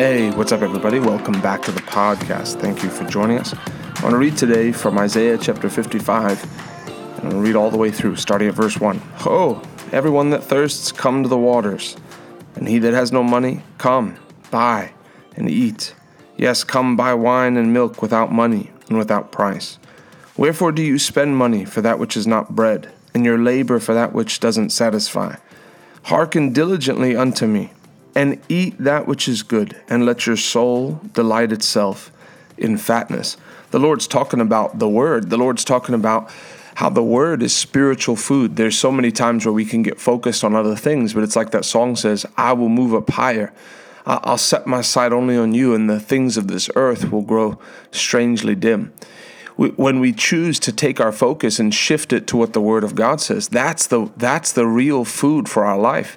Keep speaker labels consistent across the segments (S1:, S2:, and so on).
S1: Hey, what's up, everybody? Welcome back to the podcast. Thank you for joining us. I want to read today from Isaiah chapter 55. I'm going to read all the way through, starting at verse 1. Ho, everyone that thirsts, come to the waters. And he that has no money, come, buy, and eat. Yes, come buy wine and milk without money and without price. Wherefore do you spend money for that which is not bread, and your labor for that which doesn't satisfy? Hearken diligently unto me and eat that which is good, and let your soul delight itself in fatness. The Lord's talking about the Word. The Lord's talking about how the Word is spiritual food. There's so many times where we can get focused on other things, but it's like that song says, I will move up higher. I'll set my sight only on you, and the things of this earth will grow strangely dim. When we choose to take our focus and shift it to what the Word of God says, that's the, that's the real food for our life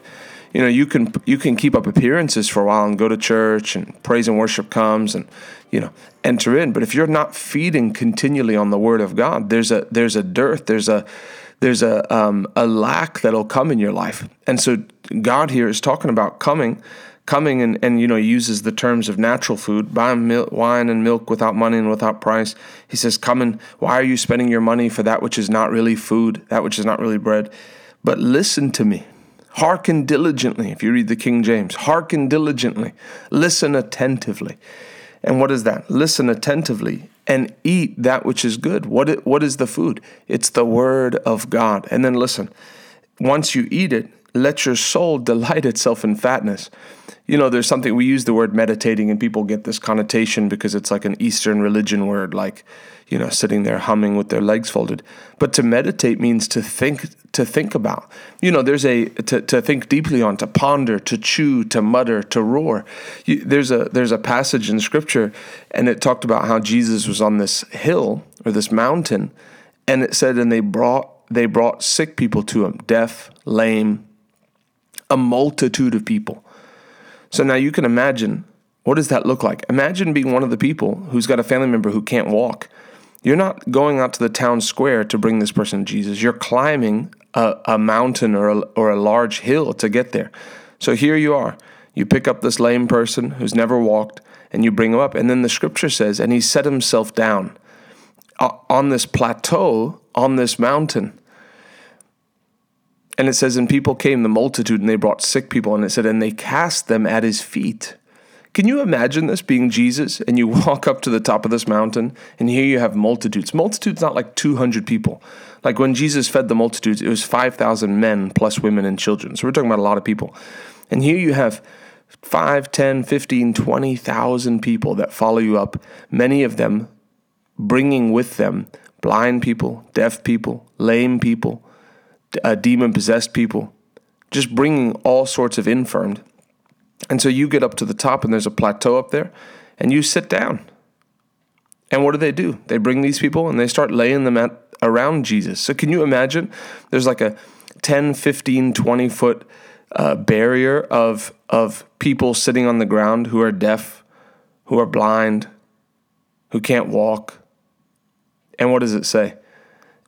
S1: you know you can you can keep up appearances for a while and go to church and praise and worship comes and you know enter in. But if you're not feeding continually on the word of god there's a there's a dearth there's a there's a um, a lack that'll come in your life. And so god here is talking about coming coming and, and you know uses the terms of natural food wine and milk without money and without price. He says come and why are you spending your money for that which is not really food that which is not really bread? But listen to me Hearken diligently, if you read the King James, hearken diligently, listen attentively. And what is that? Listen attentively and eat that which is good. What, what is the food? It's the word of God. And then listen, once you eat it, let your soul delight itself in fatness. You know, there's something, we use the word meditating, and people get this connotation because it's like an Eastern religion word, like, you know, sitting there humming with their legs folded. But to meditate means to think, to think about. You know, there's a, to, to think deeply on, to ponder, to chew, to mutter, to roar. You, there's a, there's a passage in scripture, and it talked about how Jesus was on this hill or this mountain, and it said, and they brought, they brought sick people to him, deaf, lame, a multitude of people. So now you can imagine what does that look like? Imagine being one of the people who's got a family member who can't walk. You're not going out to the town square to bring this person to Jesus. You're climbing a, a mountain or a, or a large hill to get there. So here you are. You pick up this lame person who's never walked and you bring him up. And then the scripture says, and he set himself down uh, on this plateau, on this mountain. And it says, and people came, the multitude, and they brought sick people. And it said, and they cast them at his feet. Can you imagine this being Jesus and you walk up to the top of this mountain and here you have multitudes? Multitudes, not like 200 people. Like when Jesus fed the multitudes, it was 5,000 men plus women and children. So we're talking about a lot of people. And here you have 5, 10, 15, 20,000 people that follow you up, many of them bringing with them blind people, deaf people, lame people, uh, demon possessed people, just bringing all sorts of infirmed. And so you get up to the top, and there's a plateau up there, and you sit down. And what do they do? They bring these people and they start laying them at, around Jesus. So can you imagine? There's like a 10, 15, 20 foot uh, barrier of, of people sitting on the ground who are deaf, who are blind, who can't walk. And what does it say?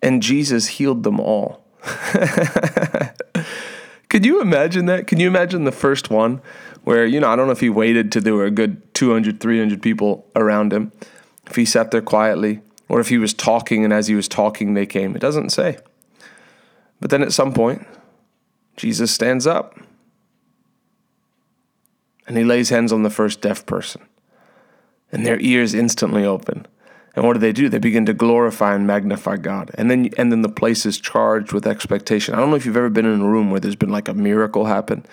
S1: And Jesus healed them all. Could you imagine that? Can you imagine the first one where, you know, I don't know if he waited till there were a good 200, 300 people around him, if he sat there quietly, or if he was talking and as he was talking they came. It doesn't say. But then at some point, Jesus stands up and he lays hands on the first deaf person, and their ears instantly open. And what do they do? They begin to glorify and magnify God. And then and then the place is charged with expectation. I don't know if you've ever been in a room where there's been like a miracle happen.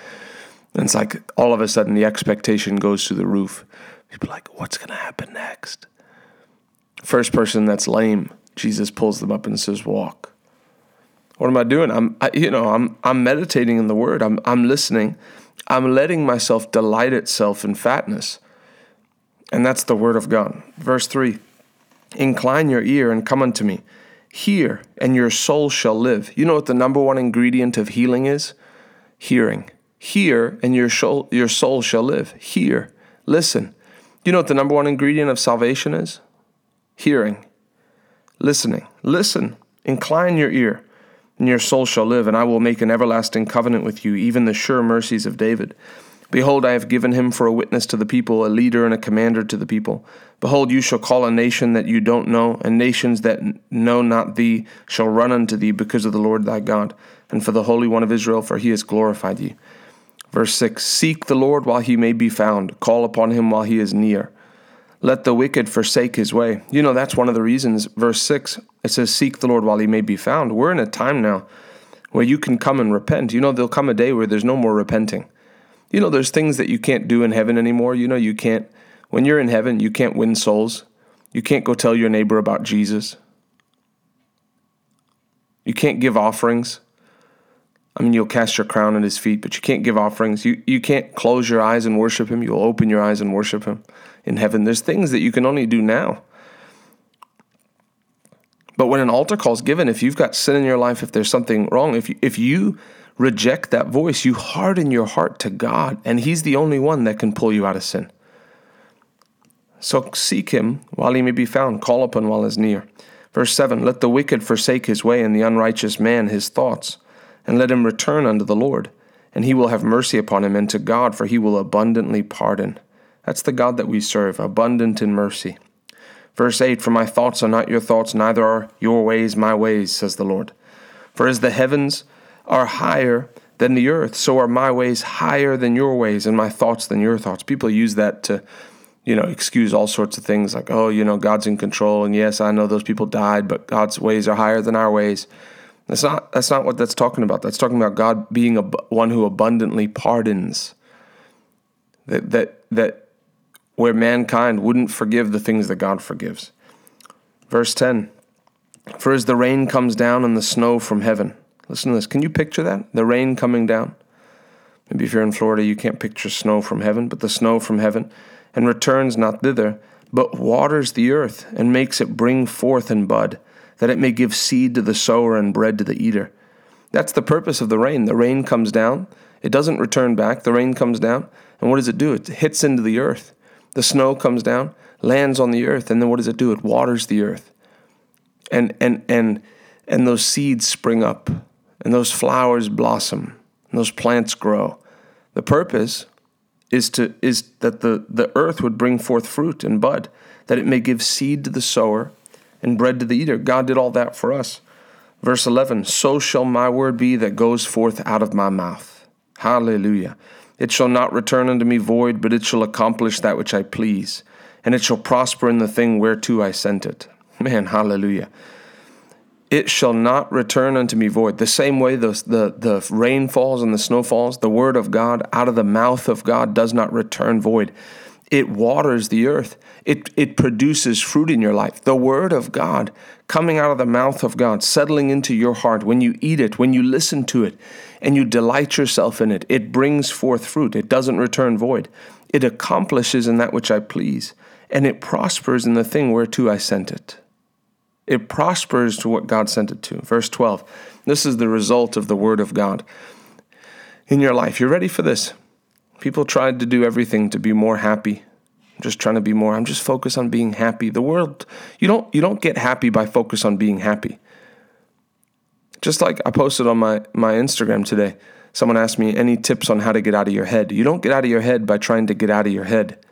S1: And it's like all of a sudden the expectation goes through the roof. People are like, what's gonna happen next? First person that's lame, Jesus pulls them up and says, Walk. What am I doing? I'm I, you know, I'm I'm meditating in the word. I'm I'm listening. I'm letting myself delight itself in fatness. And that's the word of God. Verse 3. Incline your ear and come unto me. Hear, and your soul shall live. You know what the number one ingredient of healing is? Hearing. Hear, and your soul, your soul shall live. Hear. Listen. You know what the number one ingredient of salvation is? Hearing. Listening. Listen. Incline your ear, and your soul shall live, and I will make an everlasting covenant with you, even the sure mercies of David. Behold, I have given him for a witness to the people, a leader and a commander to the people. Behold, you shall call a nation that you don't know, and nations that know not thee shall run unto thee because of the Lord thy God, and for the Holy One of Israel, for he has glorified thee. Verse 6 Seek the Lord while he may be found, call upon him while he is near. Let the wicked forsake his way. You know, that's one of the reasons. Verse 6, it says, Seek the Lord while he may be found. We're in a time now where you can come and repent. You know, there'll come a day where there's no more repenting. You know, there's things that you can't do in heaven anymore. You know, you can't, when you're in heaven, you can't win souls. You can't go tell your neighbor about Jesus. You can't give offerings. I mean, you'll cast your crown at his feet, but you can't give offerings. You, you can't close your eyes and worship him. You'll open your eyes and worship him in heaven. There's things that you can only do now. But when an altar call is given, if you've got sin in your life, if there's something wrong, if you, if you reject that voice, you harden your heart to God, and He's the only one that can pull you out of sin. So seek Him while He may be found, call upon while He's near. Verse 7 Let the wicked forsake his way, and the unrighteous man his thoughts, and let him return unto the Lord, and He will have mercy upon him, and to God, for He will abundantly pardon. That's the God that we serve, abundant in mercy. Verse 8 For my thoughts are not your thoughts, neither are your ways my ways, says the Lord. For as the heavens are higher than the earth, so are my ways higher than your ways, and my thoughts than your thoughts. People use that to, you know, excuse all sorts of things like, oh, you know, God's in control, and yes, I know those people died, but God's ways are higher than our ways. That's not that's not what that's talking about. That's talking about God being a one who abundantly pardons. That that that where mankind wouldn't forgive the things that God forgives. Verse 10 For as the rain comes down and the snow from heaven, Listen to this. Can you picture that? The rain coming down. Maybe if you're in Florida, you can't picture snow from heaven, but the snow from heaven, and returns not thither, but waters the earth, and makes it bring forth and bud, that it may give seed to the sower and bread to the eater. That's the purpose of the rain. The rain comes down, it doesn't return back. The rain comes down, and what does it do? It hits into the earth. The snow comes down, lands on the earth, and then what does it do? It waters the earth. And and and and those seeds spring up and those flowers blossom and those plants grow. The purpose is to is that the, the earth would bring forth fruit and bud, that it may give seed to the sower and bread to the eater. God did all that for us. Verse 11 So shall my word be that goes forth out of my mouth. Hallelujah. It shall not return unto me void, but it shall accomplish that which I please, and it shall prosper in the thing whereto I sent it. Man, hallelujah it shall not return unto me void. The same way the, the, the rain falls and the snow falls, the word of God out of the mouth of God does not return void. It waters the earth. It, it produces fruit in your life. The word of God coming out of the mouth of God, settling into your heart, when you eat it, when you listen to it, and you delight yourself in it, it brings forth fruit. It doesn't return void. It accomplishes in that which I please, and it prospers in the thing whereto I sent it. It prospers to what God sent it to. Verse 12. This is the result of the Word of God in your life. You're ready for this. People tried to do everything to be more happy. I'm just trying to be more. I'm just focused on being happy. The world, you don't you don't get happy by focus on being happy. Just like I posted on my, my Instagram today, someone asked me any tips on how to get out of your head. You don't get out of your head by trying to get out of your head.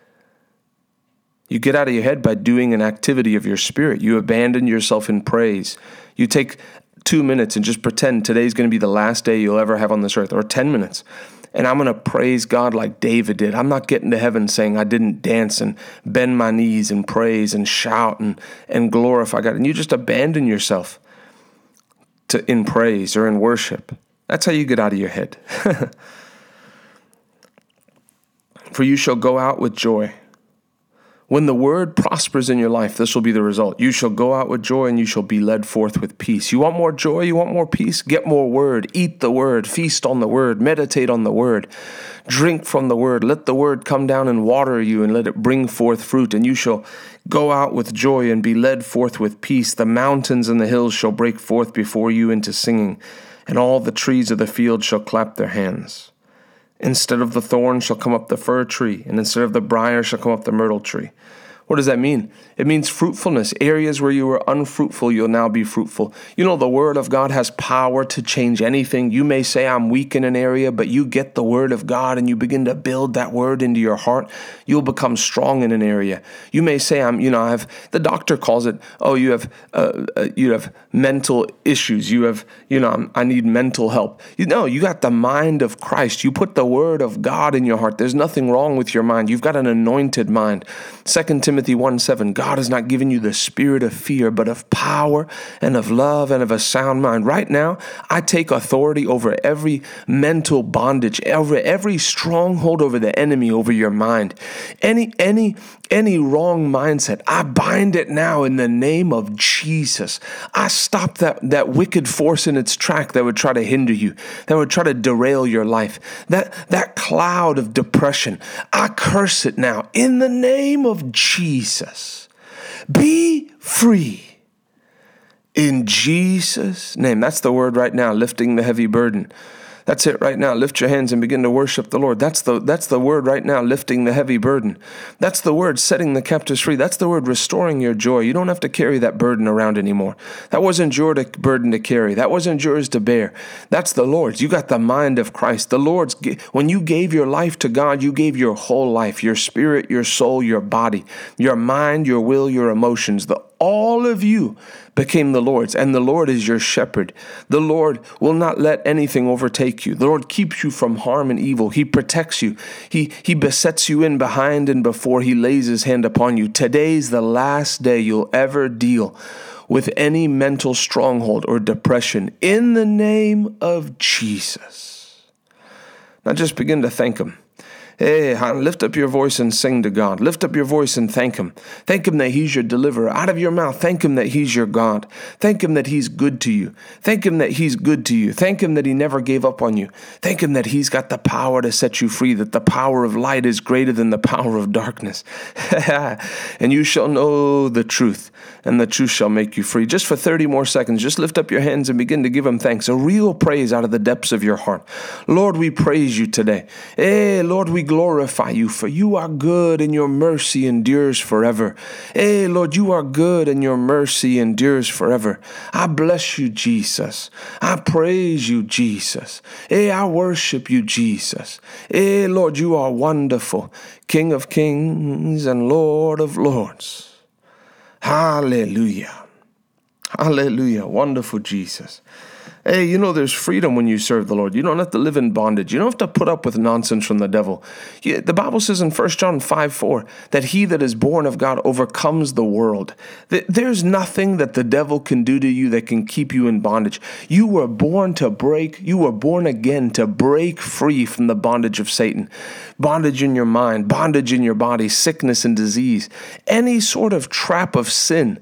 S1: You get out of your head by doing an activity of your spirit. You abandon yourself in praise. You take two minutes and just pretend today's going to be the last day you'll ever have on this earth, or 10 minutes. And I'm going to praise God like David did. I'm not getting to heaven saying I didn't dance and bend my knees and praise and shout and, and glorify God. And you just abandon yourself to in praise or in worship. That's how you get out of your head. For you shall go out with joy. When the word prospers in your life, this will be the result. You shall go out with joy and you shall be led forth with peace. You want more joy? You want more peace? Get more word. Eat the word. Feast on the word. Meditate on the word. Drink from the word. Let the word come down and water you and let it bring forth fruit. And you shall go out with joy and be led forth with peace. The mountains and the hills shall break forth before you into singing, and all the trees of the field shall clap their hands. Instead of the thorn shall come up the fir tree, and instead of the brier shall come up the myrtle tree. What does that mean? It means fruitfulness. Areas where you were unfruitful, you'll now be fruitful. You know, the Word of God has power to change anything. You may say, I'm weak in an area, but you get the Word of God and you begin to build that Word into your heart, you'll become strong in an area. You may say, I'm, you know, I have, the doctor calls it, oh, you have, uh, uh, you have mental issues. You have, you know, I'm, i need mental help. You know, you got the mind of Christ. You put the Word of God in your heart. There's nothing wrong with your mind. You've got an anointed mind. Second Timothy Timothy 1 7, God has not given you the spirit of fear, but of power and of love and of a sound mind. Right now, I take authority over every mental bondage, over every stronghold over the enemy, over your mind. Any, any, any wrong mindset, I bind it now in the name of Jesus. I stop that, that wicked force in its track that would try to hinder you, that would try to derail your life. That, that cloud of depression, I curse it now in the name of Jesus. Jesus. Be free in Jesus' name. That's the word right now, lifting the heavy burden. That's it right now. Lift your hands and begin to worship the Lord. That's the that's the word right now, lifting the heavy burden. That's the word setting the captives free. That's the word restoring your joy. You don't have to carry that burden around anymore. That wasn't your burden to carry. That wasn't yours to bear. That's the Lord's. You got the mind of Christ. The Lord's when you gave your life to God, you gave your whole life, your spirit, your soul, your body, your mind, your will, your emotions. The all of you became the Lord's, and the Lord is your shepherd. The Lord will not let anything overtake you. The Lord keeps you from harm and evil. He protects you. He, he besets you in behind and before He lays His hand upon you. Today's the last day you'll ever deal with any mental stronghold or depression in the name of Jesus. Now just begin to thank Him. Hey, lift up your voice and sing to God. Lift up your voice and thank Him. Thank Him that He's your deliverer. Out of your mouth, thank Him that He's your God. Thank Him that He's good to you. Thank Him that He's good to you. Thank Him that He never gave up on you. Thank Him that He's got the power to set you free, that the power of light is greater than the power of darkness. and you shall know the truth, and the truth shall make you free. Just for 30 more seconds, just lift up your hands and begin to give Him thanks. A real praise out of the depths of your heart. Lord, we praise you today. Hey, Lord, we glorify you, for you are good and your mercy endures forever. Hey, Lord, you are good and your mercy endures forever. I bless you, Jesus. I praise you, Jesus. Hey, I worship you, Jesus. Hey, Lord, you are wonderful, King of kings and Lord of lords. Hallelujah. Hallelujah. Wonderful Jesus. Hey, you know, there's freedom when you serve the Lord. You don't have to live in bondage. You don't have to put up with nonsense from the devil. the Bible says in 1 John 5 4 that he that is born of God overcomes the world. There's nothing that the devil can do to you that can keep you in bondage. You were born to break, you were born again to break free from the bondage of Satan. Bondage in your mind, bondage in your body, sickness and disease, any sort of trap of sin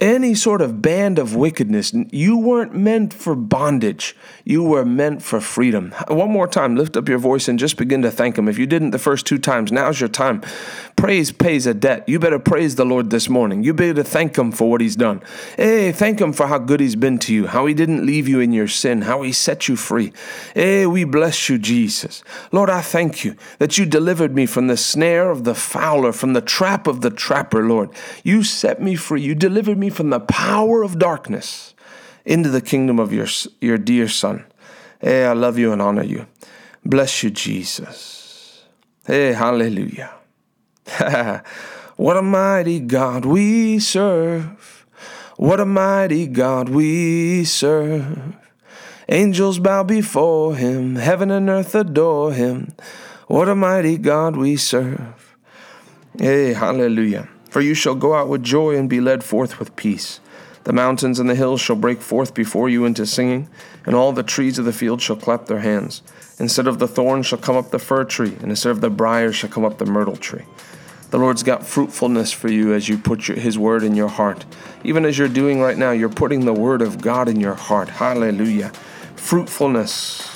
S1: any sort of band of wickedness. You weren't meant for bondage. You were meant for freedom. One more time, lift up your voice and just begin to thank Him. If you didn't the first two times, now's your time. Praise pays a debt. You better praise the Lord this morning. You better thank Him for what He's done. Hey, thank Him for how good He's been to you, how He didn't leave you in your sin, how He set you free. Hey, we bless you, Jesus. Lord, I thank you that you delivered me from the snare of the fowler, from the trap of the trapper, Lord. You set me free. You delivered from the power of darkness into the kingdom of your, your dear Son. Hey, I love you and honor you. Bless you, Jesus. Hey, hallelujah. what a mighty God we serve. What a mighty God we serve. Angels bow before him, heaven and earth adore him. What a mighty God we serve. Hey, hallelujah. For you shall go out with joy and be led forth with peace. The mountains and the hills shall break forth before you into singing, and all the trees of the field shall clap their hands. Instead of the thorn shall come up the fir tree, and instead of the brier shall come up the myrtle tree. The Lord's got fruitfulness for you as you put your, His word in your heart. Even as you're doing right now, you're putting the word of God in your heart. Hallelujah. Fruitfulness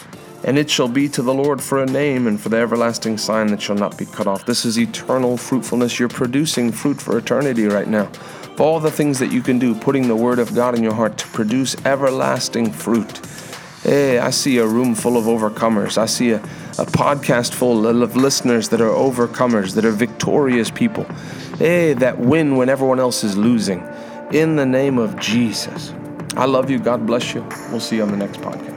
S1: and it shall be to the Lord for a name and for the everlasting sign that shall not be cut off. This is eternal fruitfulness. You're producing fruit for eternity right now. Of all the things that you can do, putting the word of God in your heart to produce everlasting fruit. Hey, I see a room full of overcomers. I see a, a podcast full of listeners that are overcomers, that are victorious people. hey, that win when everyone else is losing. In the name of Jesus. I love you. God bless you. We'll see you on the next podcast.